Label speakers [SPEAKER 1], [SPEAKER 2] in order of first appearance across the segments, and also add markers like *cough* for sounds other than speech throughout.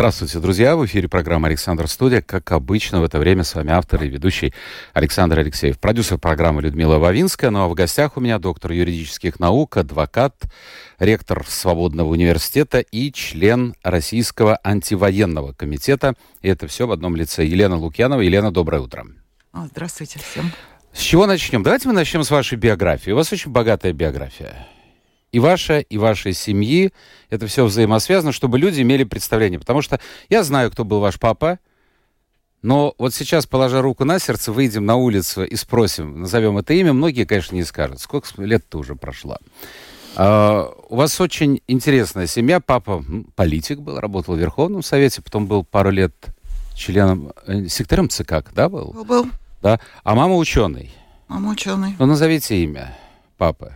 [SPEAKER 1] Здравствуйте, друзья! В эфире программа «Александр Студия». Как обычно, в это время с вами автор и ведущий Александр Алексеев. Продюсер программы Людмила Вавинская. Ну а в гостях у меня доктор юридических наук, адвокат, ректор Свободного университета и член Российского антивоенного комитета. И это все в одном лице. Елена Лукьянова. Елена, доброе утро.
[SPEAKER 2] Здравствуйте всем.
[SPEAKER 1] С чего начнем? Давайте мы начнем с вашей биографии. У вас очень богатая биография и ваша, и вашей семьи. Это все взаимосвязано, чтобы люди имели представление. Потому что я знаю, кто был ваш папа, но вот сейчас, положа руку на сердце, выйдем на улицу и спросим, назовем это имя, многие, конечно, не скажут. Сколько лет-то уже прошло? Uh, у вас очень интересная семья. Папа политик был, работал в Верховном Совете, потом был пару лет членом, э, секретарем ЦК, да, был?
[SPEAKER 2] Был. был.
[SPEAKER 1] Да. А мама ученый.
[SPEAKER 2] Мама ученый.
[SPEAKER 1] Ну, назовите имя папы.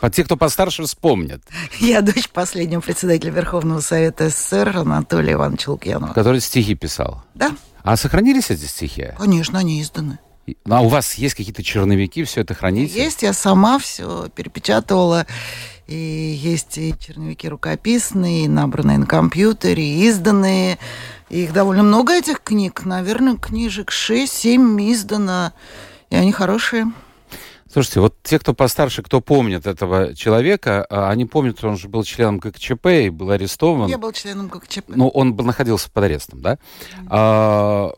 [SPEAKER 1] По те, кто постарше, вспомнят.
[SPEAKER 2] Я дочь последнего председателя Верховного Совета СССР Анатолия Ивановича Лукьянова.
[SPEAKER 1] Который стихи писал?
[SPEAKER 2] Да.
[SPEAKER 1] А сохранились эти стихи?
[SPEAKER 2] Конечно, они изданы.
[SPEAKER 1] Ну, а у вас есть какие-то черновики, все это храните?
[SPEAKER 2] Есть, я сама все перепечатывала. И есть и черновики рукописные, и набранные на компьютере, и изданные. Их довольно много, этих книг. Наверное, книжек 6-7 издано. И они хорошие.
[SPEAKER 1] Слушайте, вот те, кто постарше, кто помнит этого человека, а, они помнят, что он же был членом ГКЧП и был арестован.
[SPEAKER 2] Я был членом ГКЧП.
[SPEAKER 1] Ну, он был, находился под арестом, да? Mm-hmm. А,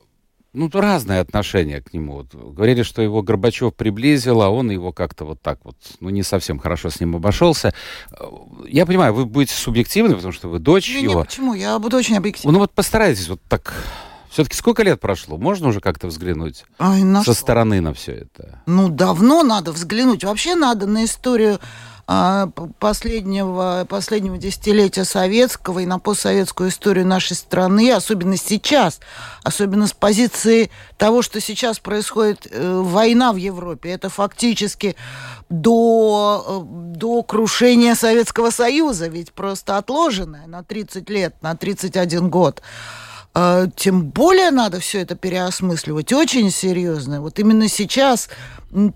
[SPEAKER 1] ну, разные отношения к нему. Вот, говорили, что его Горбачев приблизил, а он его как-то вот так вот, ну, не совсем хорошо с ним обошелся. Я понимаю, вы будете субъективны, потому что вы дочь
[SPEAKER 2] не,
[SPEAKER 1] его.
[SPEAKER 2] Не, почему? Я буду очень объективна.
[SPEAKER 1] Ну, вот постарайтесь вот так все-таки сколько лет прошло? Можно уже как-то взглянуть
[SPEAKER 2] Ай, на
[SPEAKER 1] со
[SPEAKER 2] что?
[SPEAKER 1] стороны на все это?
[SPEAKER 2] Ну, давно надо взглянуть. Вообще надо на историю а, последнего, последнего десятилетия советского и на постсоветскую историю нашей страны, особенно сейчас, особенно с позиции того, что сейчас происходит э, война в Европе. Это фактически до, э, до крушения Советского Союза, ведь просто отложенное на 30 лет, на 31 год. А, тем более надо все это переосмысливать очень серьезно. Вот именно сейчас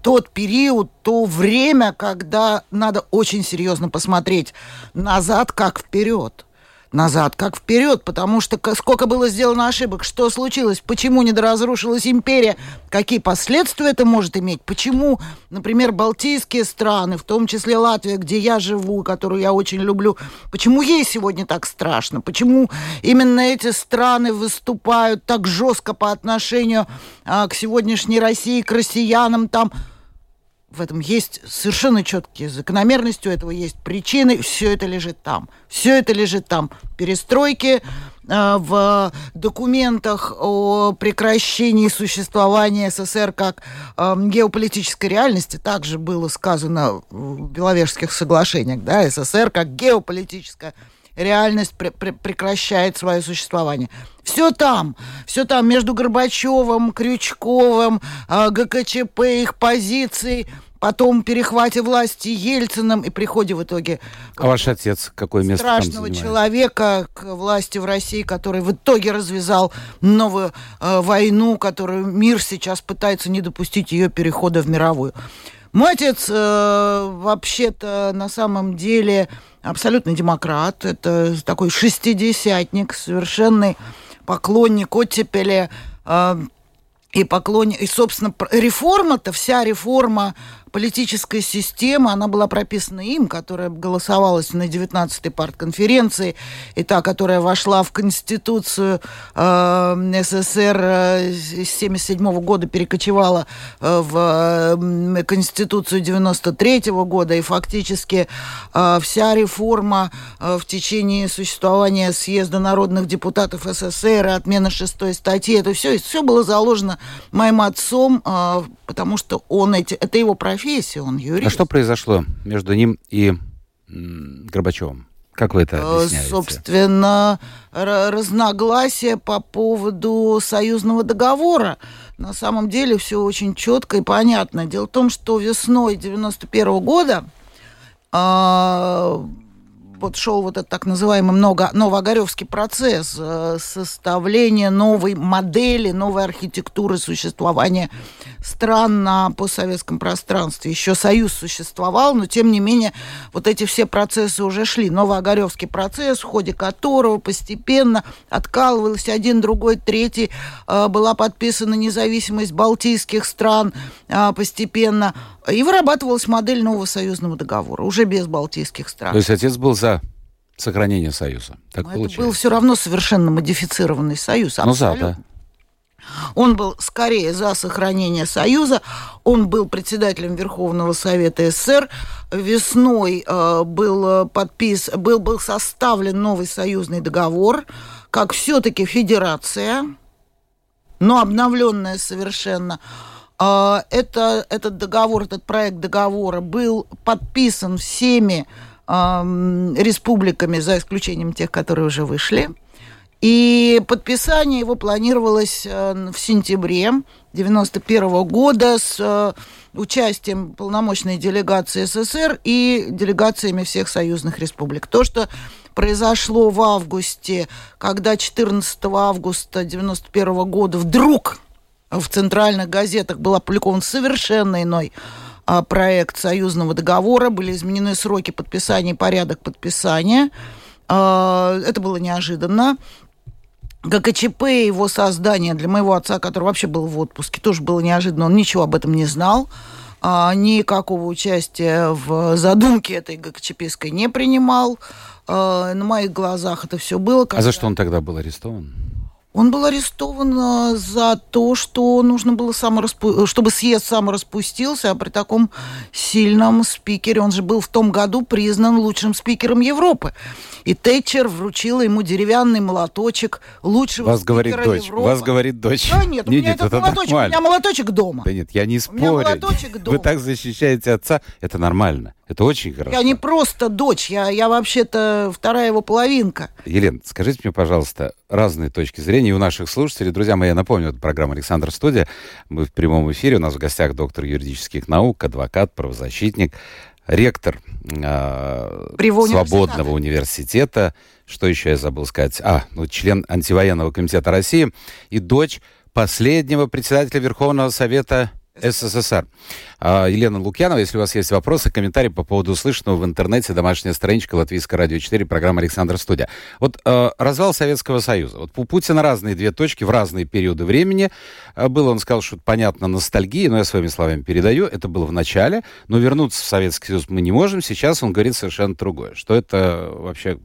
[SPEAKER 2] тот период, то время, когда надо очень серьезно посмотреть назад, как вперед назад, как вперед, потому что сколько было сделано ошибок, что случилось, почему недоразрушилась империя, какие последствия это может иметь, почему, например, Балтийские страны, в том числе Латвия, где я живу, которую я очень люблю, почему ей сегодня так страшно, почему именно эти страны выступают так жестко по отношению а, к сегодняшней России, к россиянам там, в этом есть совершенно четкие закономерности, у этого есть причины, все это лежит там. Все это лежит там. Перестройки э, в документах о прекращении существования СССР как э, геополитической реальности также было сказано в Беловежских соглашениях, да, СССР как геополитическая пр пр прекращает свое существование. Все там, все там между Горбачевым, Крючковым, э, ГКЧП, их позиции, потом перехвате власти Ельциным и приходе в итоге...
[SPEAKER 1] А ваш отец какое место
[SPEAKER 2] Страшного
[SPEAKER 1] там
[SPEAKER 2] человека к власти в России, который в итоге развязал новую э, войну, которую мир сейчас пытается не допустить ее перехода в мировую. Мой отец э, вообще-то на самом деле абсолютный демократ. Это такой шестидесятник, совершенный поклонник оттепели. Э, и поклонник, и, собственно, реформа-то, вся реформа политическая система, она была прописана им, которая голосовалась на 19-й партконференции, и та, которая вошла в Конституцию э, СССР э, с 77 года, перекочевала э, в э, Конституцию 93 -го года, и фактически э, вся реформа э, в течение существования съезда народных депутатов СССР отмена шестой статьи, это все, все было заложено моим отцом, э, потому что он эти, это его профессия, профессия, он юрист.
[SPEAKER 1] А что произошло между ним и Горбачевым? Как вы это э, объясняете?
[SPEAKER 2] Собственно, разногласия по поводу союзного договора. На самом деле все очень четко и понятно. Дело в том, что весной 91 -го года э, вот шел вот этот так называемый много, новоогаревский процесс э, составления новой модели, новой архитектуры существования стран на постсоветском пространстве. Еще Союз существовал, но тем не менее вот эти все процессы уже шли. Новоогаревский процесс, в ходе которого постепенно откалывался один, другой, третий. Э, была подписана независимость балтийских стран э, постепенно. И вырабатывалась модель нового союзного договора, уже без балтийских стран.
[SPEAKER 1] То есть отец был за сохранение союза. Так
[SPEAKER 2] Но это был все равно совершенно модифицированный союз.
[SPEAKER 1] Ну, за, да.
[SPEAKER 2] Он был скорее за сохранение Союза. Он был председателем Верховного Совета СССР. Весной э, был, подпис, был, был составлен новый союзный договор, как все-таки федерация, но обновленная совершенно. Э, это, этот договор, этот проект договора был подписан всеми республиками, за исключением тех, которые уже вышли. И подписание его планировалось э, в сентябре 1991 года с э, участием полномочной делегации СССР и делегациями всех союзных республик. То, что произошло в августе, когда 14 августа 1991 года вдруг в центральных газетах был опубликован совершенно иной а, проект союзного договора, были изменены сроки подписания и порядок подписания. А, это было неожиданно. ГКЧП и его создание для моего отца, который вообще был в отпуске, тоже было неожиданно. Он ничего об этом не знал. А, никакого участия в задумке этой ГКЧПской не принимал. На моих глазах это все было.
[SPEAKER 1] Когда... А за что он тогда был арестован?
[SPEAKER 2] Он был арестован а, за то, что нужно было самораспу... чтобы съезд самораспустился, а при таком сильном спикере, он же был в том году признан лучшим спикером Европы. И Тэтчер вручила ему деревянный молоточек лучшего
[SPEAKER 1] Вас говорит дочь.
[SPEAKER 2] Европы.
[SPEAKER 1] Вас говорит дочь.
[SPEAKER 2] Да нет, у меня этот молоточек, у меня молоточек дома.
[SPEAKER 1] Да нет, я не спорю. У меня молоточек дома. Вы так защищаете отца, это нормально. Это очень хорошо.
[SPEAKER 2] Я не просто дочь, я, я вообще-то вторая его половинка.
[SPEAKER 1] Елена, скажите мне, пожалуйста, разные точки зрения у наших слушателей. Друзья мои, я напомню, это программа «Александр Студия». Мы в прямом эфире. У нас в гостях доктор юридических наук, адвокат, правозащитник, ректор э, Свободного университета. Что еще я забыл сказать? А, ну, член антивоенного комитета России и дочь последнего председателя Верховного Совета СССР. А, Елена Лукьянова, если у вас есть вопросы, комментарии по поводу услышанного в интернете, домашняя страничка Латвийское радио 4, программа «Александр Студия». Вот э, развал Советского Союза. Вот у Путина разные две точки в разные периоды времени. А, было, он сказал, что понятно, ностальгия, но я своими словами передаю, это было в начале, но вернуться в Советский Союз мы не можем. Сейчас он говорит совершенно другое. Что это вообще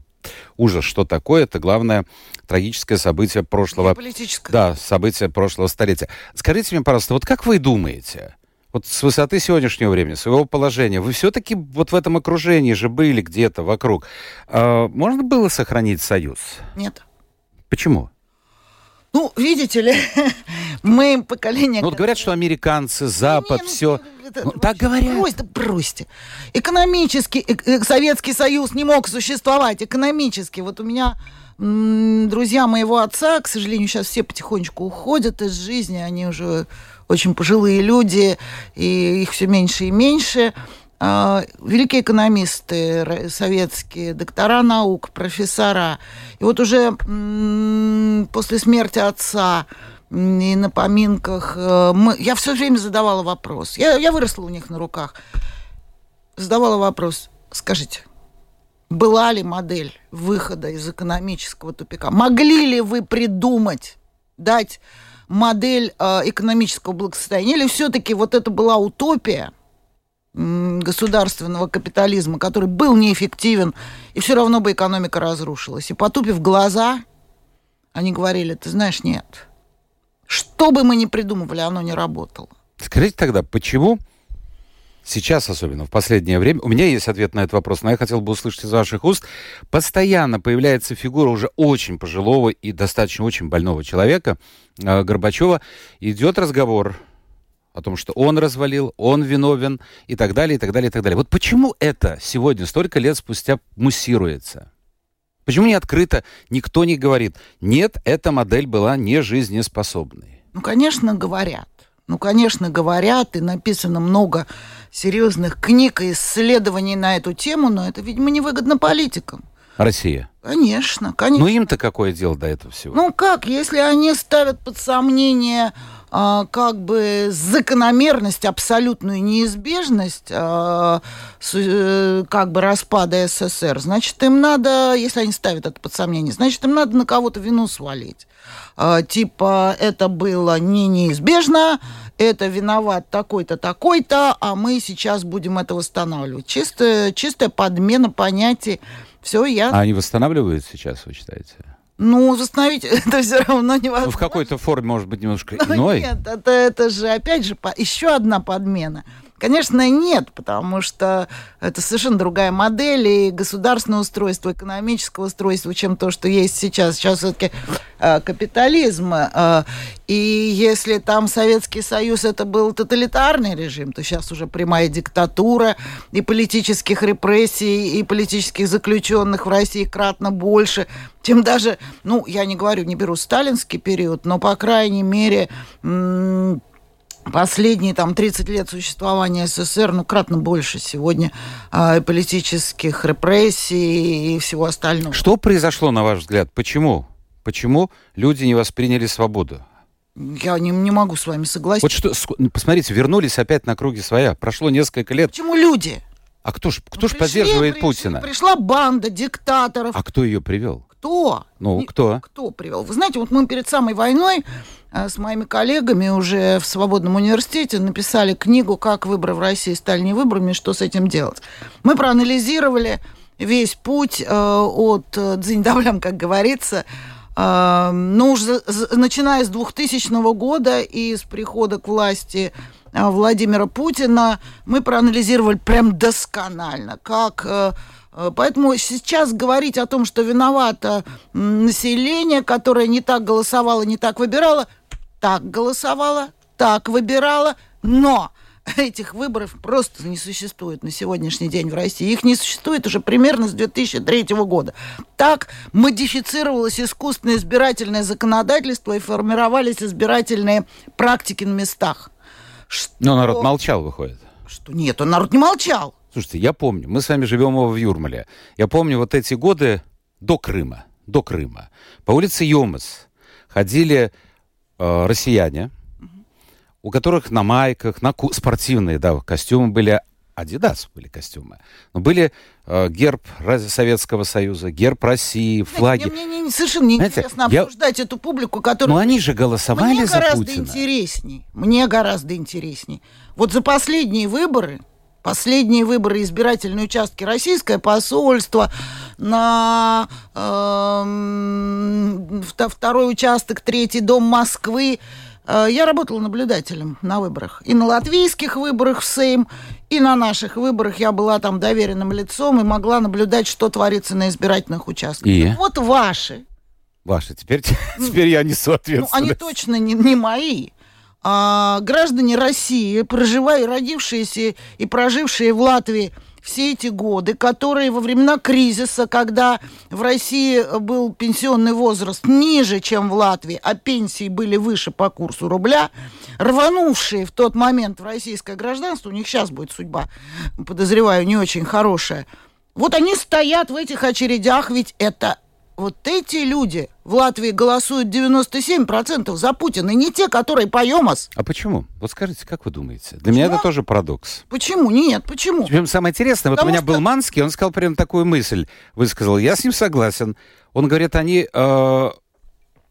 [SPEAKER 1] ужас, что такое, это главное трагическое событие прошлого...
[SPEAKER 2] Политическое.
[SPEAKER 1] Да, событие прошлого столетия. Скажите мне, пожалуйста, вот как вы думаете, вот с высоты сегодняшнего времени, своего положения, вы все-таки вот в этом окружении же были где-то вокруг. Э, можно было сохранить союз?
[SPEAKER 2] Нет.
[SPEAKER 1] Почему?
[SPEAKER 2] Ну, видите ли, *laughs* мы поколение...
[SPEAKER 1] Ну, вот говорят, что американцы, Запад, не, все... Ну, это, ну, так говорят.
[SPEAKER 2] Брось, да бросьте. Экономически э, э, Советский Союз не мог существовать. Экономически. Вот у меня друзья моего отца, к сожалению, сейчас все потихонечку уходят из жизни. Они уже очень пожилые люди, и их все меньше и меньше. А, великие экономисты советские, доктора наук, профессора. И вот уже после смерти отца и на поминках э, мы, я все время задавала вопрос. Я, я выросла у них на руках. Задавала вопрос. Скажите, была ли модель выхода из экономического тупика? Могли ли вы придумать, дать модель э, экономического благосостояния? Или все-таки вот это была утопия – государственного капитализма, который был неэффективен, и все равно бы экономика разрушилась. И потупив глаза, они говорили, ты знаешь, нет. Что бы мы ни придумывали, оно не работало.
[SPEAKER 1] Скажите тогда, почему сейчас, особенно в последнее время, у меня есть ответ на этот вопрос, но я хотел бы услышать из ваших уст, постоянно появляется фигура уже очень пожилого и достаточно очень больного человека, э, Горбачева, идет разговор о том, что он развалил, он виновен и так далее, и так далее, и так далее. Вот почему это сегодня, столько лет спустя, муссируется? Почему не открыто никто не говорит, нет, эта модель была не жизнеспособной?
[SPEAKER 2] Ну, конечно, говорят. Ну, конечно, говорят, и написано много серьезных книг и исследований на эту тему, но это, видимо, невыгодно политикам.
[SPEAKER 1] Россия.
[SPEAKER 2] Конечно, конечно.
[SPEAKER 1] Ну им-то какое дело до этого всего?
[SPEAKER 2] Ну как, если они ставят под сомнение как бы закономерность, абсолютную неизбежность а, э, как бы распада СССР, значит, им надо, если они ставят это под сомнение, значит, им надо на кого-то вину свалить. А, типа, это было не неизбежно, это виноват такой-то, такой-то, а мы сейчас будем это восстанавливать. Чистая, чистая подмена понятий. Все, я...
[SPEAKER 1] А они восстанавливают сейчас, вы считаете?
[SPEAKER 2] Ну, восстановить *laughs* это все равно невозможно.
[SPEAKER 1] Ну, в какой-то форме, может быть, немножко
[SPEAKER 2] Ну,
[SPEAKER 1] иной.
[SPEAKER 2] Нет, это, это же, опять же, по- еще одна подмена. Конечно, нет, потому что это совершенно другая модель и государственное устройство, экономическое устройство, чем то, что есть сейчас. Сейчас все-таки капитализм. э, и если там Советский Союз это был тоталитарный режим, то сейчас уже прямая диктатура и политических репрессий, и политических заключенных в России кратно больше, чем даже, ну, я не говорю, не беру сталинский период, но, по крайней мере, последние там 30 лет существования СССР, ну, кратно больше сегодня и политических репрессий и всего остального.
[SPEAKER 1] Что произошло, на ваш взгляд? Почему? Почему люди не восприняли свободу?
[SPEAKER 2] Я не, не могу с вами согласиться.
[SPEAKER 1] Вот что, ну, посмотрите, вернулись опять на круги своя. Прошло несколько лет.
[SPEAKER 2] Почему люди?
[SPEAKER 1] А кто ж, кто ж
[SPEAKER 2] Пришли,
[SPEAKER 1] поддерживает
[SPEAKER 2] пришли,
[SPEAKER 1] Путина?
[SPEAKER 2] Пришла банда диктаторов.
[SPEAKER 1] А кто ее привел?
[SPEAKER 2] Кто?
[SPEAKER 1] Ну,
[SPEAKER 2] Ни-
[SPEAKER 1] кто?
[SPEAKER 2] Кто привел? Вы знаете, вот мы перед самой войной э, с моими коллегами уже в Свободном университете написали книгу «Как выборы в России стали не выборами, что с этим делать». Мы проанализировали весь путь э, от э, дзинь-давлям, как говорится, э, ну, уже начиная с 2000 года и с прихода к власти э, Владимира Путина, мы проанализировали прям досконально, как... э, Поэтому сейчас говорить о том, что виновато население, которое не так голосовало, не так выбирало, так голосовало, так выбирало, но этих выборов просто не существует на сегодняшний день в России. Их не существует уже примерно с 2003 года. Так модифицировалось искусственное избирательное законодательство и формировались избирательные практики на местах. Что,
[SPEAKER 1] Ну, народ молчал, выходит.
[SPEAKER 2] что нет, он народ не молчал.
[SPEAKER 1] Слушайте, я помню, мы с вами живем в Юрмале. Я помню вот эти годы до Крыма, до Крыма. По улице Йомас ходили э, россияне, у которых на майках, на ку- спортивные, да, костюмы были, Адидас были костюмы, но были э, герб Советского Союза, герб России, флаги.
[SPEAKER 2] Мне, мне- мне совершенно неинтересно
[SPEAKER 1] Знаете, я-
[SPEAKER 2] обсуждать эту публику, которая...
[SPEAKER 1] Но они же голосовали
[SPEAKER 2] Мне
[SPEAKER 1] за
[SPEAKER 2] гораздо
[SPEAKER 1] Путина.
[SPEAKER 2] интересней. Мне гораздо интересней. Вот за последние выборы, последние выборы избирательные участки российское посольство на вто- второй участок, третий дом Москвы. Э, Я работала наблюдателем на выборах. И на латвийских выборах в Сейм, и на наших выборах я была там доверенным лицом и могла наблюдать, что творится на избирательных участках.
[SPEAKER 1] И?
[SPEAKER 2] Вот ваши
[SPEAKER 1] Ваши, теперь, *laughs* теперь я несу
[SPEAKER 2] ну,
[SPEAKER 1] ответственность.
[SPEAKER 2] они точно не, не мои. А, граждане России, проживая, родившиеся и прожившие в Латвии все эти годы, которые во времена кризиса, когда в России был пенсионный возраст ниже, чем в Латвии, а пенсии были выше по курсу рубля, рванувшие в тот момент в российское гражданство, у них сейчас будет судьба, подозреваю, не очень хорошая. Вот они стоят в этих очередях, ведь это вот эти люди в Латвии голосуют 97% за Путина, и не те, которые по ЕМОС.
[SPEAKER 1] А почему? Вот скажите, как вы думаете? Для меня это тоже парадокс.
[SPEAKER 2] Почему? Нет, почему?
[SPEAKER 1] Причем самое интересное, вот у
[SPEAKER 2] Потому
[SPEAKER 1] меня
[SPEAKER 2] что-
[SPEAKER 1] был Манский, он сказал прям такую мысль, высказал. Я с ним согласен. Он говорит, они э,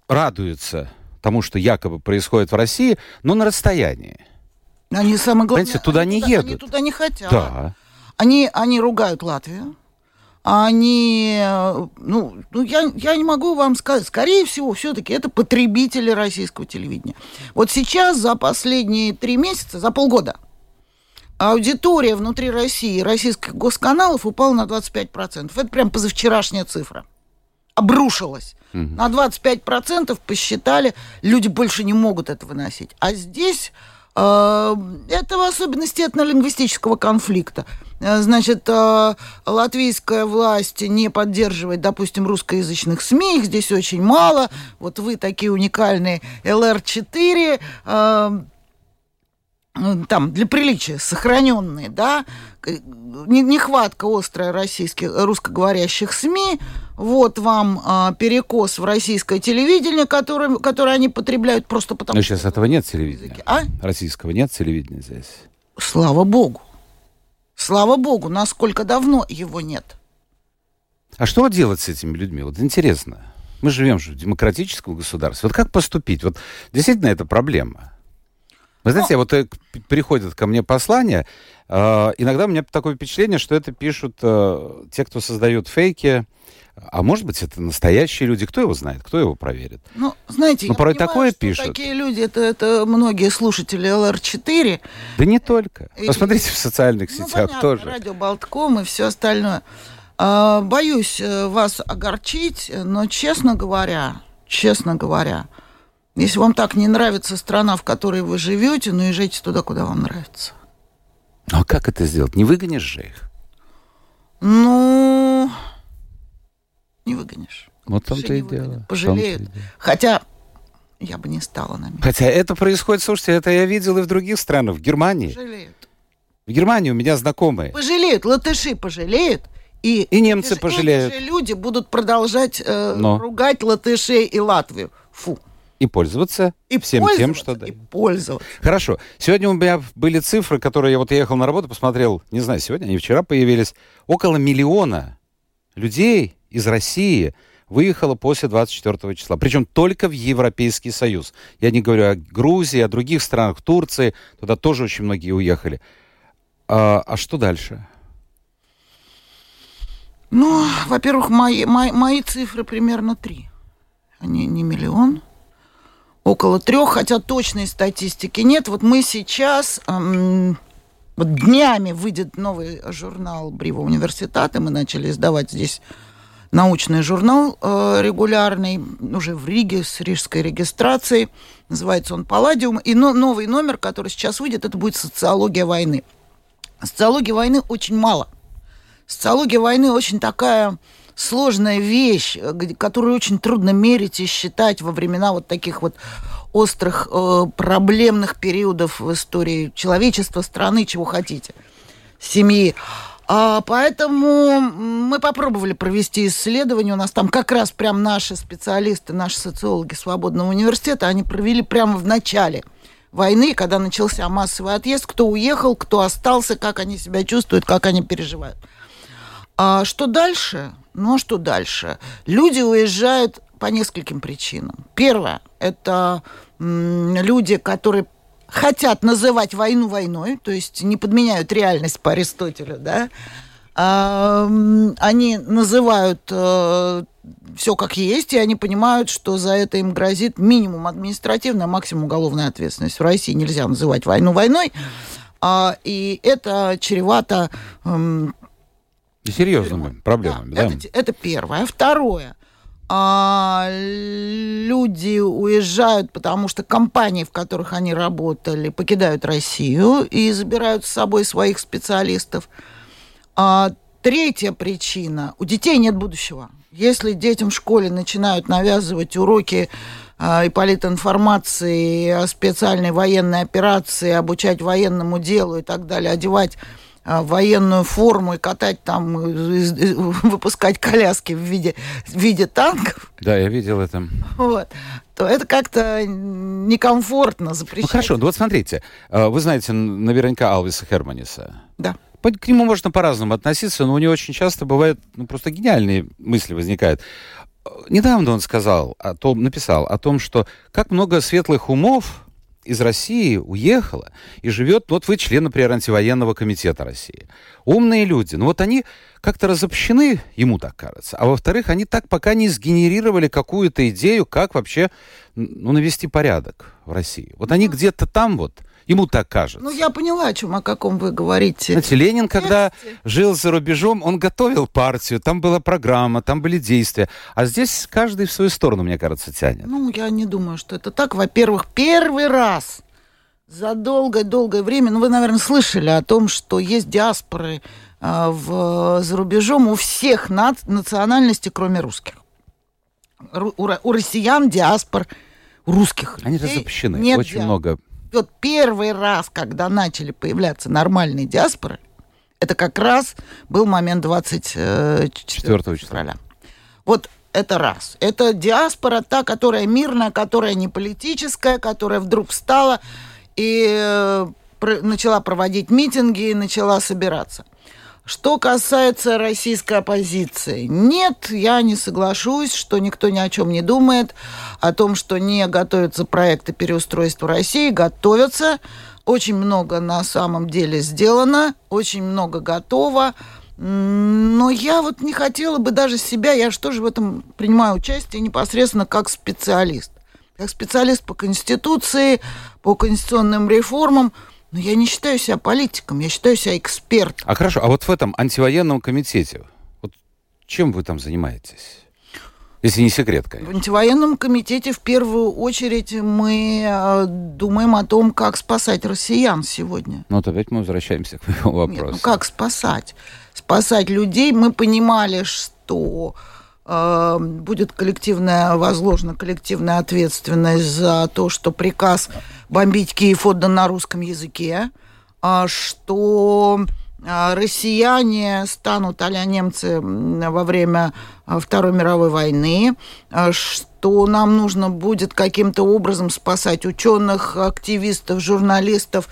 [SPEAKER 1] радуются тому, что якобы происходит в России, но на расстоянии.
[SPEAKER 2] Они самое главное...
[SPEAKER 1] Понимаете, туда
[SPEAKER 2] они
[SPEAKER 1] не
[SPEAKER 2] Они
[SPEAKER 1] едут.
[SPEAKER 2] туда не хотят.
[SPEAKER 1] Да.
[SPEAKER 2] Они, они ругают Латвию. Они, э, ну, ну я, я не могу вам сказать, скорее всего, все-таки это потребители российского телевидения. Вот сейчас за последние три месяца, за полгода, аудитория внутри России российских госканалов упала на 25%. Это прям позавчерашняя цифра. Обрушилась. На 25% посчитали, люди больше не могут это выносить. А здесь Э, это в особенности этнолингвистического конфликта. Э, значит, э, латвийская власть не поддерживает, допустим, русскоязычных СМИ, их здесь очень мало. Вот вы такие уникальные ЛР-4, там для приличия сохраненные, да, нехватка острая российских, русскоговорящих СМИ, вот вам а, перекос в российское телевидение, которое, которое они потребляют просто потому,
[SPEAKER 1] Но сейчас этого нет телевидения. А? Российского нет телевидения здесь.
[SPEAKER 2] Слава богу. Слава богу, насколько давно его нет.
[SPEAKER 1] А что делать с этими людьми? Вот интересно. Мы живем же в демократическом государстве. Вот как поступить? Вот действительно это проблема. Вы знаете, ну, вот э, приходят ко мне послания, э, иногда у меня такое впечатление, что это пишут э, те, кто создают фейки, а может быть, это настоящие люди, кто его знает, кто его проверит?
[SPEAKER 2] Ну, знаете,
[SPEAKER 1] Но
[SPEAKER 2] я
[SPEAKER 1] порой
[SPEAKER 2] понимаю,
[SPEAKER 1] такое
[SPEAKER 2] что
[SPEAKER 1] пишут.
[SPEAKER 2] такие люди, это, это многие слушатели ЛР-4.
[SPEAKER 1] Да не только.
[SPEAKER 2] И-
[SPEAKER 1] Посмотрите в социальных
[SPEAKER 2] Ну,
[SPEAKER 1] сетях
[SPEAKER 2] понятно,
[SPEAKER 1] тоже.
[SPEAKER 2] радио Болтком и все остальное. А, боюсь э, вас огорчить, но, честно говоря, честно говоря, если вам так не нравится страна, в которой вы живете, ну езжайте туда, куда вам нравится.
[SPEAKER 1] Ну, а как это сделать? Не выгонишь же их.
[SPEAKER 2] Ну, не выгонишь.
[SPEAKER 1] Вот том-то
[SPEAKER 2] Вообще
[SPEAKER 1] и дело.
[SPEAKER 2] выгонят.
[SPEAKER 1] В
[SPEAKER 2] Пожалеют.
[SPEAKER 1] и дело.
[SPEAKER 2] Хотя я бы не стала на месте.
[SPEAKER 1] Хотя это происходит, слушайте, это я видел и в других странах, в Германии.
[SPEAKER 2] Пожалеют.
[SPEAKER 1] В Германии у меня знакомые.
[SPEAKER 2] Пожалеют, латыши пожалеют. И,
[SPEAKER 1] И немцы
[SPEAKER 2] эти
[SPEAKER 1] пожалеют.
[SPEAKER 2] Эти же люди будут продолжать э,
[SPEAKER 1] Но.
[SPEAKER 2] ругать латышей и Латвию. Фу.
[SPEAKER 1] И пользоваться
[SPEAKER 2] И
[SPEAKER 1] всем тем,
[SPEAKER 2] пользоваться,
[SPEAKER 1] что... да.
[SPEAKER 2] И пользоваться.
[SPEAKER 1] Хорошо. Сегодня у меня были цифры, которые я вот ехал на работу, посмотрел, не знаю, сегодня, они вчера появились. Около миллиона людей из России выехало после 24 числа. Причем только в Европейский Союз. Я не говорю о Грузии, о других странах, Турции. Туда тоже очень многие уехали. А, а что дальше?
[SPEAKER 2] Ну, во-первых, мои, мои, мои цифры примерно три. Они не миллион. Около трех, хотя точной статистики нет. Вот мы сейчас... эм, вот днями выйдет новый журнал Брива университета. Мы начали издавать здесь научный журнал э, регулярный, уже в Риге с рижской регистрацией. Называется он «Палладиум». И но- новый номер, который сейчас выйдет, это будет «Социология войны». Социологии войны очень мало. Социология войны очень такая сложная вещь, которую очень трудно мерить и считать во времена вот таких вот острых э, проблемных периодов в истории человечества, страны, чего хотите, семьи. А, поэтому мы попробовали провести исследование. У нас там как раз прям наши специалисты, наши социологи Свободного университета, они провели прямо в начале войны, когда начался массовый отъезд, кто уехал, кто остался, как они себя чувствуют, как они переживают. А что дальше? Ну, а что дальше? Люди уезжают по нескольким причинам. Первое – это люди, которые хотят называть войну войной, то есть не подменяют реальность по Аристотелю, да, А, они называют все как есть, и они понимают, что за это им грозит минимум административная, максимум уголовная ответственность. В России нельзя называть войну войной, а, и это чревато
[SPEAKER 1] серьезными проблемами, да?
[SPEAKER 2] это, те- это первое. Второе. А, люди уезжают, потому что компании, в которых они работали, покидают Россию и забирают с собой своих специалистов. А, третья причина. У детей нет будущего. Если детям в школе начинают навязывать уроки а, и политинформации, о специальной военной операции, обучать военному делу и так далее, одевать военную форму и катать там, э, выпускать коляски в виде, в виде танков,
[SPEAKER 1] Да, я видел это.
[SPEAKER 2] вот, то это как-то некомфортно
[SPEAKER 1] Ну
[SPEAKER 2] запрещать.
[SPEAKER 1] хорошо, ну вот смотрите, э, вы знаете наверняка Алвиса Херманиса.
[SPEAKER 2] Да.
[SPEAKER 1] К нему можно по-разному относиться, но у него очень часто бывают ну, просто гениальные мысли возникают. Э, Недавно он сказал о том, написал о том, что как много светлых умов из России уехало и живет, вот вы член, например, антивоенного комитета России. Умные люди. Ну вот они как-то разобщены, ему так кажется. А во-вторых, они так пока не сгенерировали какую-то идею, как вообще ну, навести порядок в России. Вот они где-то там вот, ему так кажется.
[SPEAKER 2] Ну, я поняла, о чем, о каком вы говорите.
[SPEAKER 1] Знаете, Ленин, когда жил за рубежом, он готовил партию, там была программа, там были действия. А здесь каждый в свою сторону, мне кажется, тянет.
[SPEAKER 2] Ну, я не думаю, что это так. Во-первых, первый раз За долгое-долгое время, ну, вы, наверное, слышали о том, что есть диаспоры э, в, за рубежом у всех наци- национальностей, кроме русских. Ру- у, у россиян диаспор, русских
[SPEAKER 1] Они разобщены.
[SPEAKER 2] нет
[SPEAKER 1] Очень
[SPEAKER 2] диаспор.
[SPEAKER 1] много.
[SPEAKER 2] Вот первый раз, когда начали появляться нормальные диаспоры, это как раз был момент 24
[SPEAKER 1] Четвертого числа.
[SPEAKER 2] февраля. Вот это раз. Это диаспора, та, которая мирная, которая не политическая, которая вдруг встала и э, начала проводить митинги и начала собираться. Что касается российской оппозиции, нет, я не соглашусь, что никто ни о чем не думает, о том, что не готовятся проекты переустройства России, готовятся. Очень много на самом деле сделано, очень много готово. Но я вот не хотела бы даже себя, я же тоже в этом принимаю участие непосредственно как специалист. Как специалист по Конституции, по конституционным реформам, но я не считаю себя политиком, я считаю себя экспертом.
[SPEAKER 1] А хорошо, а вот в этом антивоенном комитете, вот чем вы там занимаетесь? Если не секрет,
[SPEAKER 2] В
[SPEAKER 1] конечно.
[SPEAKER 2] антивоенном комитете в первую очередь мы э, думаем о том, как спасать россиян сегодня.
[SPEAKER 1] Ну, вот опять мы возвращаемся к моему
[SPEAKER 2] Нет,
[SPEAKER 1] вопросу.
[SPEAKER 2] ну как спасать? Спасать людей. Мы понимали, что будет коллективная, возложена коллективная ответственность за то, что приказ бомбить Киев отдан на русском языке, а что а, россияне станут а немцы во время а, Второй мировой войны, что нам нужно будет каким-то образом спасать ученых, активистов, журналистов,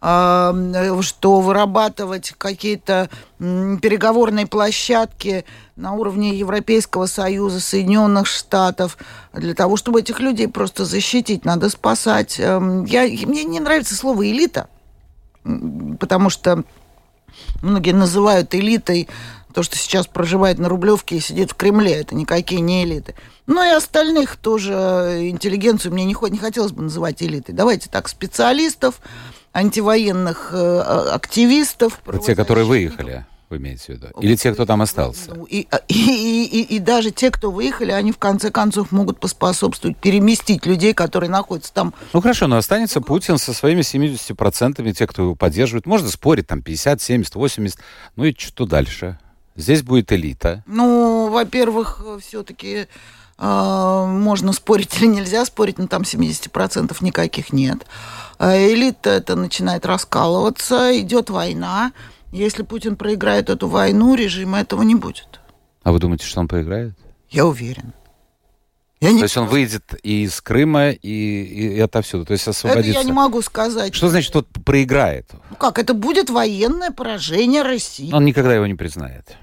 [SPEAKER 2] что вырабатывать какие-то переговорные площадки на уровне Европейского Союза, Соединенных Штатов, для того, чтобы этих людей просто защитить, надо спасать. Эм, Я, мне не нравится слово элита, потому что многие называют элитой то, что сейчас проживает на Рублевке и сидит в Кремле. Это никакие не элиты. Ну и остальных тоже интеллигенцию мне не, не хотелось бы называть элитой. Давайте так, специалистов, антивоенных э, а- активистов.
[SPEAKER 1] Те, которые выехали, вы имеете в виду? Или те, кто там остался?
[SPEAKER 2] Ну, И, и, *laughs* и, и- и даже те, кто выехали, они в конце концов могут поспособствовать переместить людей, которые находятся там.
[SPEAKER 1] Ну хорошо, но останется Путин со своими 70%, те, кто его поддерживает. Можно спорить, там 50, 70, 80. Ну и что дальше? Здесь будет элита.
[SPEAKER 2] Ну, во-первых, все-таки можно спорить или нельзя спорить, но там 70% никаких нет. А элита это начинает раскалываться, идет война. Если Путин проиграет эту войну, режима этого не будет.
[SPEAKER 1] А вы думаете, что он проиграет?
[SPEAKER 2] Я уверен. Я не,
[SPEAKER 1] То есть он выйдет и из Крыма, и, и, и отовсюду, то есть
[SPEAKER 2] это
[SPEAKER 1] освободится.
[SPEAKER 2] я не могу сказать.
[SPEAKER 1] Что значит вот проиграет?
[SPEAKER 2] Ну как, это будет военное поражение России.
[SPEAKER 1] Он никогда его не признает.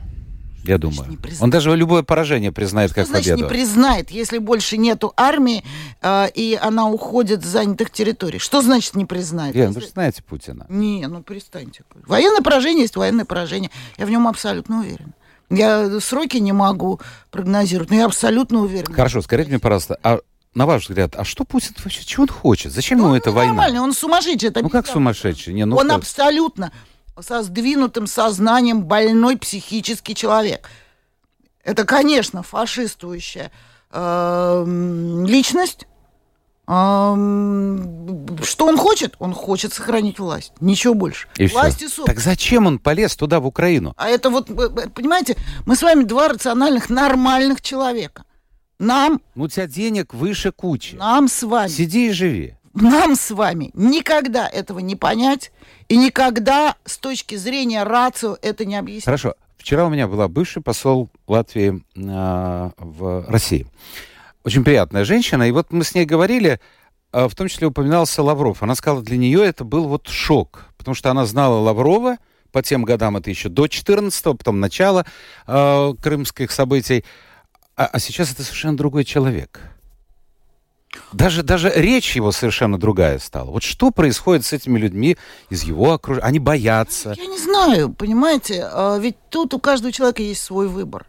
[SPEAKER 1] Я думаю. Он даже любое поражение признает
[SPEAKER 2] Что
[SPEAKER 1] как
[SPEAKER 2] значит
[SPEAKER 1] победу.
[SPEAKER 2] не признает, если больше нету армии, э, и она уходит с занятых территорий? Что значит не признает?
[SPEAKER 1] Лен,
[SPEAKER 2] Если-
[SPEAKER 1] вы же знаете Путина.
[SPEAKER 2] Не, ну перестаньте. Военное поражение есть военное поражение. Я в нем абсолютно уверен. Я сроки не могу прогнозировать, но я абсолютно уверен.
[SPEAKER 1] Хорошо, скажите мне, пожалуйста, а на ваш взгляд, а что Путин вообще, чего он хочет? Зачем ему
[SPEAKER 2] Он
[SPEAKER 1] эта война?
[SPEAKER 2] нормальный, он сумасшедший. это
[SPEAKER 1] Ну как сумасшедший? Не, ну
[SPEAKER 2] он
[SPEAKER 1] как?
[SPEAKER 2] абсолютно со сдвинутым сознанием больной психический человек. Это, конечно, фашистующая эм, личность. Эм, Что он хочет? Он хочет сохранить власть. Ничего больше.
[SPEAKER 1] И
[SPEAKER 2] власть и собственность.
[SPEAKER 1] Так зачем он полез туда, в Украину?
[SPEAKER 2] А это вот, э, э, понимаете, мы с вами два рациональных, нормальных человека. Нам,
[SPEAKER 1] Ну, у тебя денег выше кучи.
[SPEAKER 2] нам с вами,
[SPEAKER 1] Сиди и живи.
[SPEAKER 2] Нам с вами никогда этого не понять и никогда с точки зрения рацио это не объяснить.
[SPEAKER 1] Хорошо. Вчера у меня была бывший посол Латвии а, в России. Очень приятная женщина. И вот мы с ней говорили, а, в том числе упоминался Лавров. Она сказала, для нее это был вот шок. Потому что она знала Лаврова по тем годам, это еще до 14-го, потом начало а, крымских событий. А, а сейчас это совершенно другой человек. Даже, даже речь его совершенно другая стала. Вот что происходит с этими людьми из его окружения? Они боятся.
[SPEAKER 2] Я не знаю, понимаете, а, ведь тут у каждого человека есть свой выбор.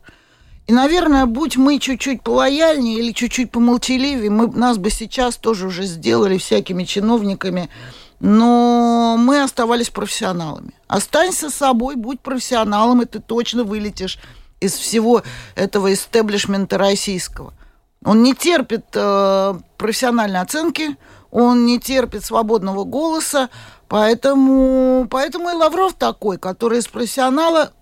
[SPEAKER 2] И, наверное, будь мы чуть-чуть полояльнее или чуть-чуть помолчаливее, мы, нас бы сейчас тоже уже сделали всякими чиновниками, но мы оставались профессионалами. Останься собой, будь профессионалом, и ты точно вылетишь из всего этого истеблишмента российского. Он не терпит э, профессиональной оценки, он не терпит свободного голоса, поэтому, поэтому и Лавров такой, который из профессионала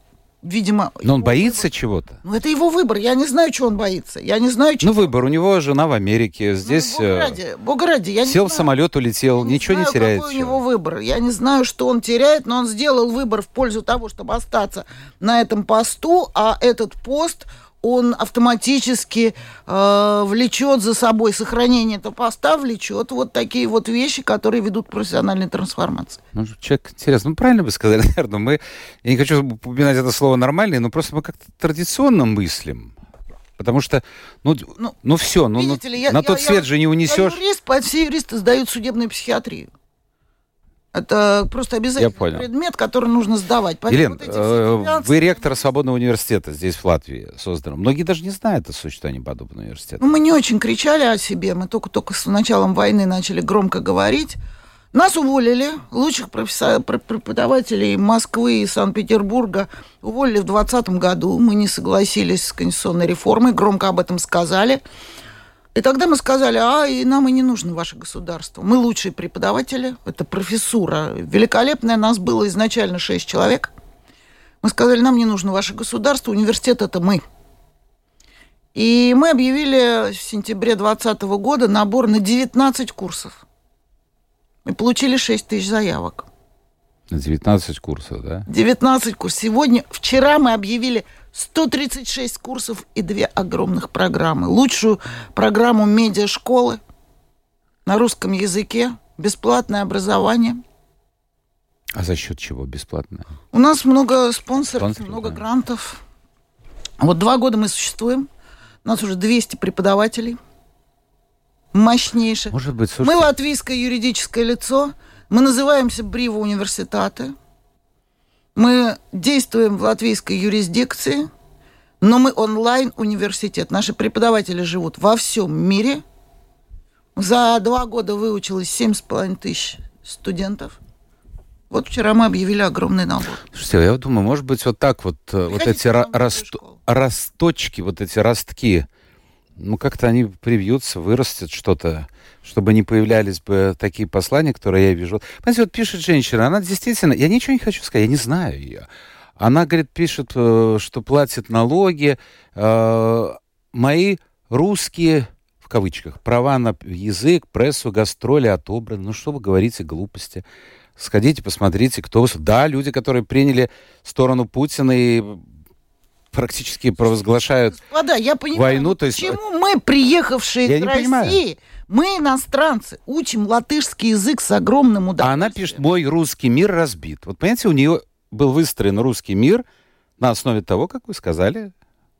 [SPEAKER 2] видимо...
[SPEAKER 1] Но он боится выбор. чего-то.
[SPEAKER 2] Ну, это его выбор. Я не знаю, чего он боится. Я не знаю, чего...
[SPEAKER 1] Ну, выбор. У него жена в Америке. Ну, Здесь...
[SPEAKER 2] Ну, бога ради, бога ради. Я
[SPEAKER 1] сел
[SPEAKER 2] не
[SPEAKER 1] в самолет, улетел.
[SPEAKER 2] я
[SPEAKER 1] ничего
[SPEAKER 2] не,
[SPEAKER 1] не теряет. Какой
[SPEAKER 2] у него выбор. Я не знаю, что он теряет, но он сделал выбор в пользу того, чтобы остаться на этом посту, а этот пост он автоматически э, влечет за собой сохранение этого поста, влечет вот такие вот вещи, которые ведут к профессиональной трансформации.
[SPEAKER 1] Ну, человек интересно. Ну, правильно вы сказали, *laughs* наверное. Мы, я не хочу упоминать это слово нормальный, но просто мы как-то традиционно мыслим. Потому что, ну, ну, ну все, ну, ну ли, я, на я, тот я, свет я, же не унесешь. Я
[SPEAKER 2] юрист, все юристы сдают судебную психиатрию. Это просто обязательный предмет, который нужно сдавать.
[SPEAKER 1] Елена, вот э, вы ректор свободного университета здесь, в Латвии, созданном. Многие даже не знают о существовании подобного университета.
[SPEAKER 2] Ну, мы не очень кричали о себе. Мы только-только с началом войны начали громко говорить. Нас уволили, лучших профессор, преподавателей Москвы и Санкт-Петербурга уволили в 2020 году. Мы не согласились с конституционной реформой, громко об этом сказали. И тогда мы сказали, а и нам и не нужно ваше государство. Мы лучшие преподаватели, это профессура великолепная, нас было изначально шесть человек. Мы сказали, нам не нужно ваше государство, университет это мы. И мы объявили в сентябре 2020 года набор на 19 курсов. Мы получили 6 тысяч заявок.
[SPEAKER 1] На 19 курсов, да?
[SPEAKER 2] 19 курсов. Сегодня, вчера мы объявили 136 курсов и две огромных программы. Лучшую программу медиашколы на русском языке, бесплатное образование.
[SPEAKER 1] А за счет чего бесплатное?
[SPEAKER 2] У нас много спонсоров, Спонсоры, много да. грантов. Вот два года мы существуем. У нас уже 200 преподавателей. Мощнейших.
[SPEAKER 1] Может быть, слушайте...
[SPEAKER 2] Мы латвийское юридическое лицо. Мы называемся Бриво университаты. Мы действуем в латвийской юрисдикции, но мы онлайн-университет. Наши преподаватели живут во всем мире. За два года выучилось семь с половиной тысяч студентов. Вот вчера мы объявили огромный набор.
[SPEAKER 1] Слушайте, я думаю, может быть, вот так вот, э, Приходите вот эти раст... росточки, вот эти ростки, ну, как-то они привьются, вырастет что-то чтобы не появлялись бы такие послания, которые я вижу. Понимаете, вот пишет женщина, она действительно, я ничего не хочу сказать, я не знаю ее. Она, говорит, пишет, э, что платит налоги. Э, мои русские, в кавычках, права на язык, прессу, гастроли отобраны. Ну, что вы говорите, глупости. Сходите, посмотрите, кто... Да, люди, которые приняли сторону Путина и практически провозглашают
[SPEAKER 2] Господа, я понимаю, войну. То есть... Почему мы, приехавшие я из России, понимаю. мы, иностранцы, учим латышский язык с огромным удовольствием?
[SPEAKER 1] А она пишет, мой русский мир разбит. Вот понимаете, у нее был выстроен русский мир на основе того, как вы сказали,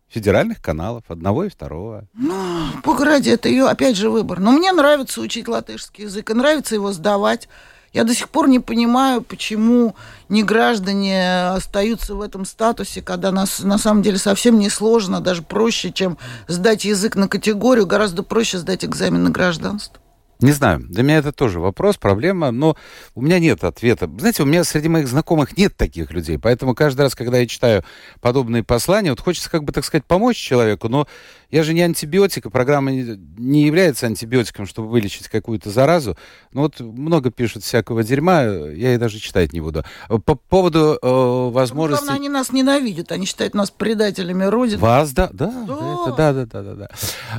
[SPEAKER 1] федеральных каналов, одного и второго.
[SPEAKER 2] Ну, погоди, это ее, опять же, выбор. Но мне нравится учить латышский язык, и нравится его сдавать. Я до сих пор не понимаю, почему не граждане остаются в этом статусе, когда нас на самом деле совсем не сложно, даже проще, чем сдать язык на категорию, гораздо проще сдать экзамен на гражданство.
[SPEAKER 1] Не знаю, для меня это тоже вопрос, проблема, но у меня нет ответа. Знаете, у меня среди моих знакомых нет таких людей, поэтому каждый раз, когда я читаю подобные послания, вот хочется, как бы, так сказать, помочь человеку, но я же не антибиотик, и программа не является антибиотиком, чтобы вылечить какую-то заразу. Но вот много пишут всякого дерьма, я и даже читать не буду. По поводу э, возможности... Главное,
[SPEAKER 2] они нас ненавидят, они считают нас предателями Родины.
[SPEAKER 1] Вас, да, да, да, да, да, да, да. да.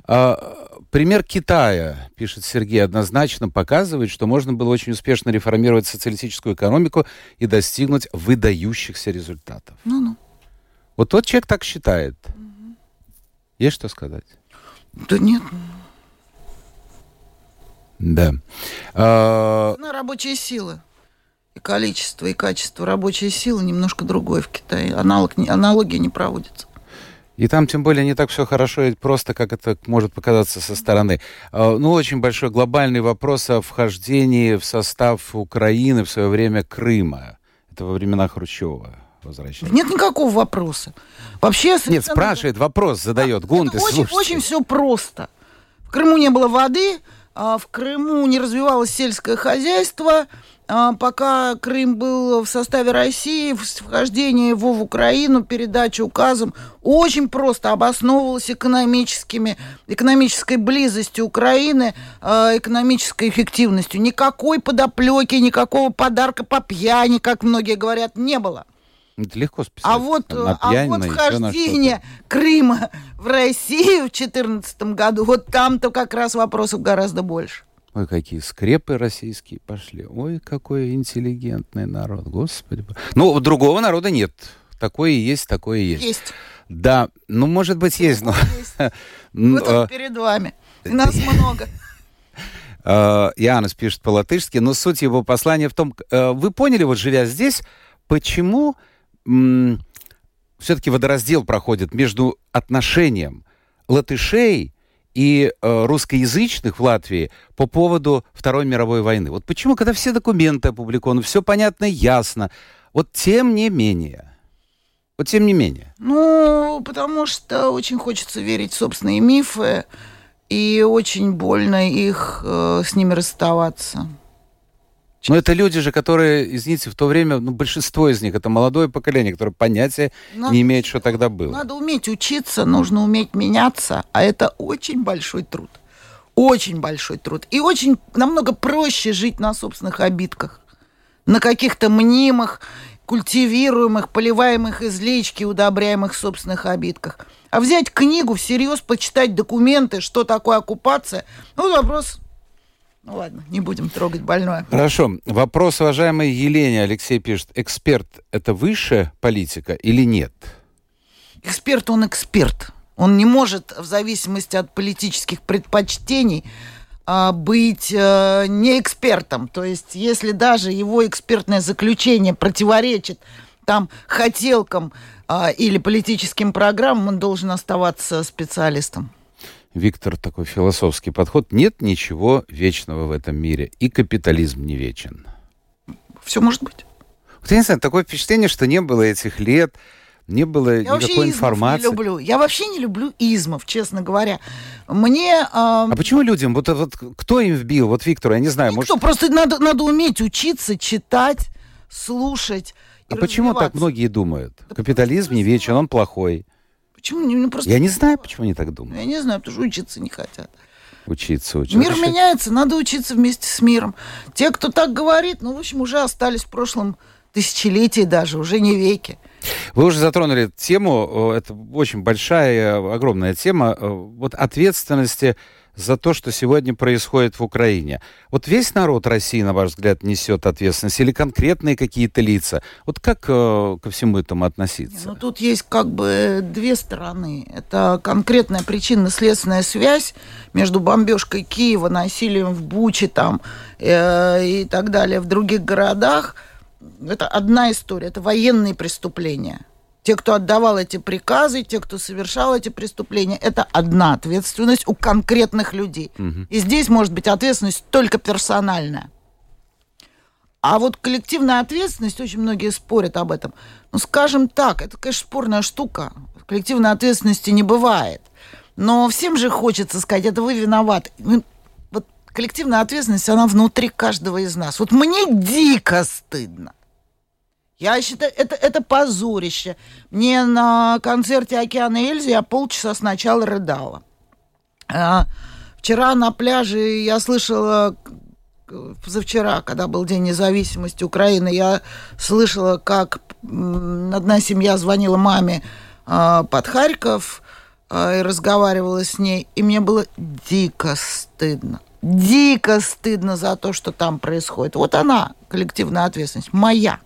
[SPEAKER 1] А, пример Китая, пишет Сергей, однозначно показывает, что можно было очень успешно реформировать социалистическую экономику и достигнуть выдающихся результатов.
[SPEAKER 2] Ну-ну.
[SPEAKER 1] Вот тот человек так считает. Угу. Есть что сказать?
[SPEAKER 2] Да нет.
[SPEAKER 1] Да.
[SPEAKER 2] А... На рабочие силы. И количество, и качество рабочей силы немножко другое в Китае. Аналог, аналогия не проводится.
[SPEAKER 1] И там, тем более, не так все хорошо и просто, как это может показаться со стороны. А, ну, очень большой глобальный вопрос о вхождении в состав Украины в свое время Крыма. Это во времена Хрущева возвращается.
[SPEAKER 2] Нет никакого вопроса. Вообще...
[SPEAKER 1] Совершенно... Нет, спрашивает, вопрос задает.
[SPEAKER 2] Гунты, очень, очень все просто. В Крыму не было воды, а, в Крыму не развивалось сельское хозяйство, а, пока Крым был в составе России, вхождение его в Украину, передача указом очень просто обосновывалось экономическими, экономической близостью Украины, а, экономической эффективностью. Никакой подоплеки, никакого подарка по пьяни, как многие говорят, не было.
[SPEAKER 1] Это легко списать.
[SPEAKER 2] А вот,
[SPEAKER 1] на
[SPEAKER 2] а вот вхождение. Крыма в Россию в 2014 году, вот там-то как раз вопросов гораздо больше.
[SPEAKER 1] Ой, какие скрепы российские пошли. Ой, какой интеллигентный народ, господи. Ну, другого народа нет. Такое и есть, такое и есть.
[SPEAKER 2] Есть.
[SPEAKER 1] Да, ну, может быть, есть, но...
[SPEAKER 2] Вот он
[SPEAKER 1] э,
[SPEAKER 2] перед вами. Нас много.
[SPEAKER 1] э, *laughs* Иоаннес пишет по-латышски, но суть его послания в том... э, Вы поняли, вот живя здесь, почему все-таки водораздел проходит между отношением латышей и э, русскоязычных в Латвии по поводу Второй мировой войны. Вот почему, когда все документы опубликованы, все понятно, ясно, вот тем не менее, вот тем не менее,
[SPEAKER 2] Ну, потому что очень хочется верить в собственные мифы, и очень больно их э, с ними расставаться.
[SPEAKER 1] Но это люди же, которые, извините, в то время, ну, большинство из них, это молодое поколение, которое понятия
[SPEAKER 2] Надо-
[SPEAKER 1] не имеет, что тогда было.
[SPEAKER 2] Надо уметь учиться, нужно уметь меняться, а это очень большой труд. Очень большой труд. И очень намного проще жить на собственных обидках. На каких-то мнимых, культивируемых, поливаемых из лички, удобряемых собственных обидках. А взять книгу, всерьез почитать документы, что такое оккупация, ну, вопрос... Ну ладно, не будем трогать больное.
[SPEAKER 1] Хорошо. Вопрос, уважаемой Елене, Алексей пишет, эксперт – это высшая политика или нет?
[SPEAKER 2] Эксперт, он эксперт. Он не может в зависимости от политических предпочтений а, быть э, не экспертом. То есть, если даже его экспертное заключение противоречит там хотелкам а, или политическим программам, он должен оставаться специалистом.
[SPEAKER 1] Виктор, такой философский подход. Нет ничего вечного в этом мире, и капитализм не вечен.
[SPEAKER 2] Все может быть.
[SPEAKER 1] Вот я не знаю, такое впечатление, что не было этих лет, не было
[SPEAKER 2] Я вообще
[SPEAKER 1] никакой информации.
[SPEAKER 2] не люблю. Я вообще не люблю измов, честно говоря. Мне... а,
[SPEAKER 1] А почему людям, вот, вот кто им вбил, вот Виктор, я не знаю, может,
[SPEAKER 2] Никто, просто надо, надо уметь учиться, читать, слушать.
[SPEAKER 1] а почему так многие думают?
[SPEAKER 2] Да
[SPEAKER 1] Капитализм не вечен, он плохой.
[SPEAKER 2] Почему не просто...
[SPEAKER 1] Я не знаю, почему они так думают.
[SPEAKER 2] Я не знаю, потому что учиться не хотят.
[SPEAKER 1] Учиться, учиться.
[SPEAKER 2] Мир меняется, надо учиться вместе с миром. Те, кто так говорит, ну, в общем, уже остались в прошлом тысячелетии даже, уже не веки.
[SPEAKER 1] Вы уже затронули эту тему, э, это очень большая, э, огромная тема, э, вот ответственности за то, что сегодня происходит в Украине. Вот весь народ России, на ваш взгляд, несет ответственность или конкретные какие-то лица? Вот как э, ко всему этому относиться?
[SPEAKER 2] Ну, тут есть как бы две стороны. Это конкретная причинно-следственная связь между бомбежкой Киева, насилием в Буче там э, и так далее в других городах. Это одна история, это военные преступления. Те, кто отдавал эти приказы, те, кто совершал эти преступления, это одна ответственность у конкретных людей. И здесь может быть ответственность только персональная. А вот коллективная ответственность, очень многие спорят об этом. Ну, скажем так, это, конечно, спорная штука. Коллективной ответственности не бывает. Но всем же хочется сказать, это вы виноваты. Вот коллективная ответственность, она внутри каждого из нас. Вот мне дико стыдно. Я считаю, это, это позорище. Мне на концерте «Океана Эльзы» я полчаса сначала рыдала. А, вчера на пляже я слышала, позавчера, когда был День независимости Украины, я слышала, как одна семья звонила маме а, под Харьков а, и разговаривала с ней, и мне было дико стыдно. Дико стыдно за то, что там происходит. Вот она, коллективная ответственность, моя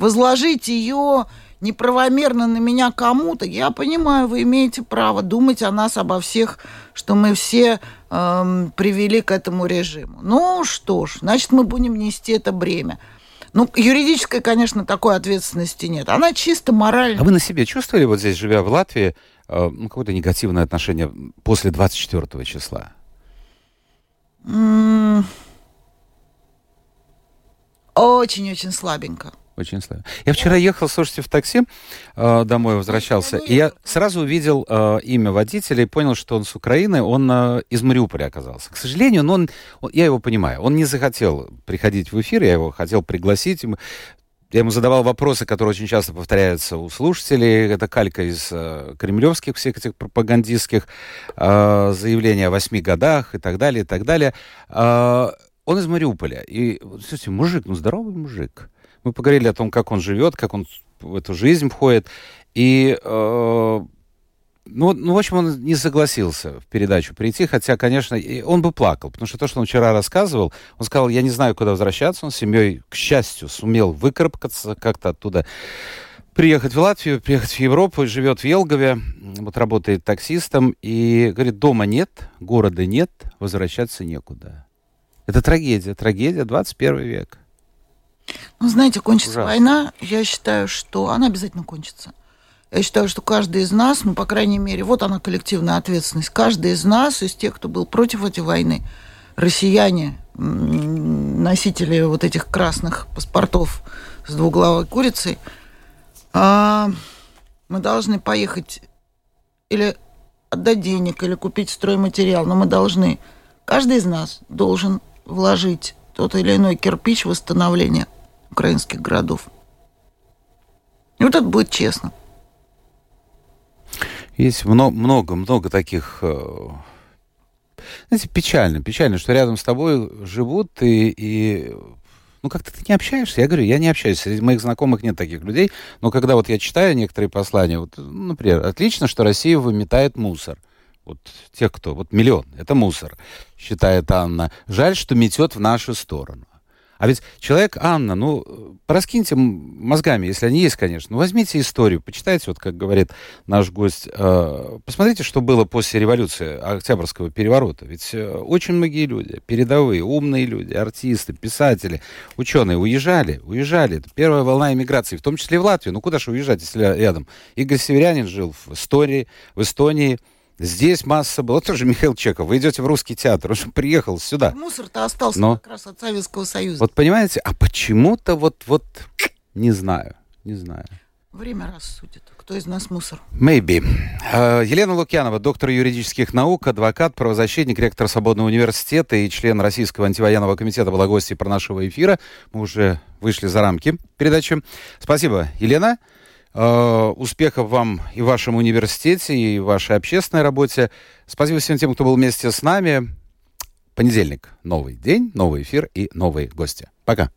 [SPEAKER 2] возложить ее неправомерно на меня кому-то, я понимаю, вы имеете право думать о нас, обо всех, что мы все эм, привели к этому режиму. Ну что ж, значит, мы будем нести это бремя. Ну, юридической, конечно, такой ответственности нет. Она чисто
[SPEAKER 1] А
[SPEAKER 2] моральная.
[SPEAKER 1] вы на себе чувствовали, вот здесь, живя в Латвии, э, ну, какое-то негативное отношение после 24 числа?
[SPEAKER 2] М, Очень-очень слабенько.
[SPEAKER 1] Очень славен. Я вчера ехал, слушайте, в такси, э, домой возвращался, и я сразу увидел э, имя водителя и понял, что он с Украины, он э, из Мариуполя оказался. К сожалению, но он, он, я его понимаю, он не захотел приходить в эфир, я его хотел пригласить. Я ему задавал вопросы, которые очень часто повторяются у слушателей. Это калька из э, кремлевских всех этих пропагандистских э, заявлений о восьми годах и так далее, и так далее. Э, он из Мариуполя. И, слушайте, мужик, ну здоровый мужик. Мы поговорили о том, как он живет, как он в эту жизнь входит. И, э, ну, ну, в общем, он не согласился в передачу прийти, хотя, конечно, он бы плакал, потому что то, что он вчера рассказывал, он сказал, я не знаю, куда возвращаться, он с семьей, к счастью, сумел выкарабкаться как-то оттуда приехать в Латвию, приехать в Европу, живет в Елгове, вот работает таксистом, и говорит, дома нет, города нет, возвращаться некуда. Это трагедия, трагедия 21 век.
[SPEAKER 2] Ну, знаете, кончится Ужасно. война, я считаю, что она обязательно кончится. Я считаю, что каждый из нас, ну, по крайней мере, вот она коллективная ответственность, каждый из нас, из тех, кто был против этой войны, россияне, носители вот этих красных паспортов с двуглавой курицей, а, мы должны поехать или отдать денег, или купить стройматериал, но мы должны, каждый из нас должен вложить тот или иной кирпич в восстановление украинских городов. И вот это будет честно.
[SPEAKER 1] Есть много-много таких э, знаете, печально, печально, что рядом с тобой живут и, и ну, как-то ты не общаешься. Я говорю, я не общаюсь. Среди моих знакомых нет таких людей. Но когда вот я читаю некоторые послания, вот, например, отлично, что Россия выметает мусор. Вот тех, кто... Вот миллион. Это мусор, считает Анна. Жаль, что метет в нашу сторону. А ведь человек, Анна, ну, пораскиньте мозгами, если они есть, конечно. Ну, возьмите историю, почитайте, вот как говорит наш гость, э, посмотрите, что было после революции Октябрьского переворота. Ведь э, очень многие люди, передовые, умные люди, артисты, писатели, ученые уезжали, уезжали. Это первая волна эмиграции, в том числе и в Латвию. Ну, куда же уезжать, если рядом? Игорь Северянин жил в Эстонии, в Эстонии, Здесь масса была. Тоже Михаил Чеков. Вы идете в русский театр. Он же приехал сюда.
[SPEAKER 2] Мусор-то остался Но... как раз от Советского Союза.
[SPEAKER 1] Вот понимаете, а почему-то вот, вот, не знаю, не знаю.
[SPEAKER 2] Время рассудит. Кто из нас мусор?
[SPEAKER 1] Maybe. Uh, Елена Лукьянова, доктор юридических наук, адвокат, правозащитник, ректор Свободного университета и член Российского антивоенного комитета была гостьей про нашего эфира. Мы уже вышли за рамки передачи. Спасибо, Елена. Э, успехов вам и в вашем университете, и вашей общественной работе. Спасибо всем тем, кто был вместе с нами. Понедельник. Новый день, новый эфир и новые гости. Пока.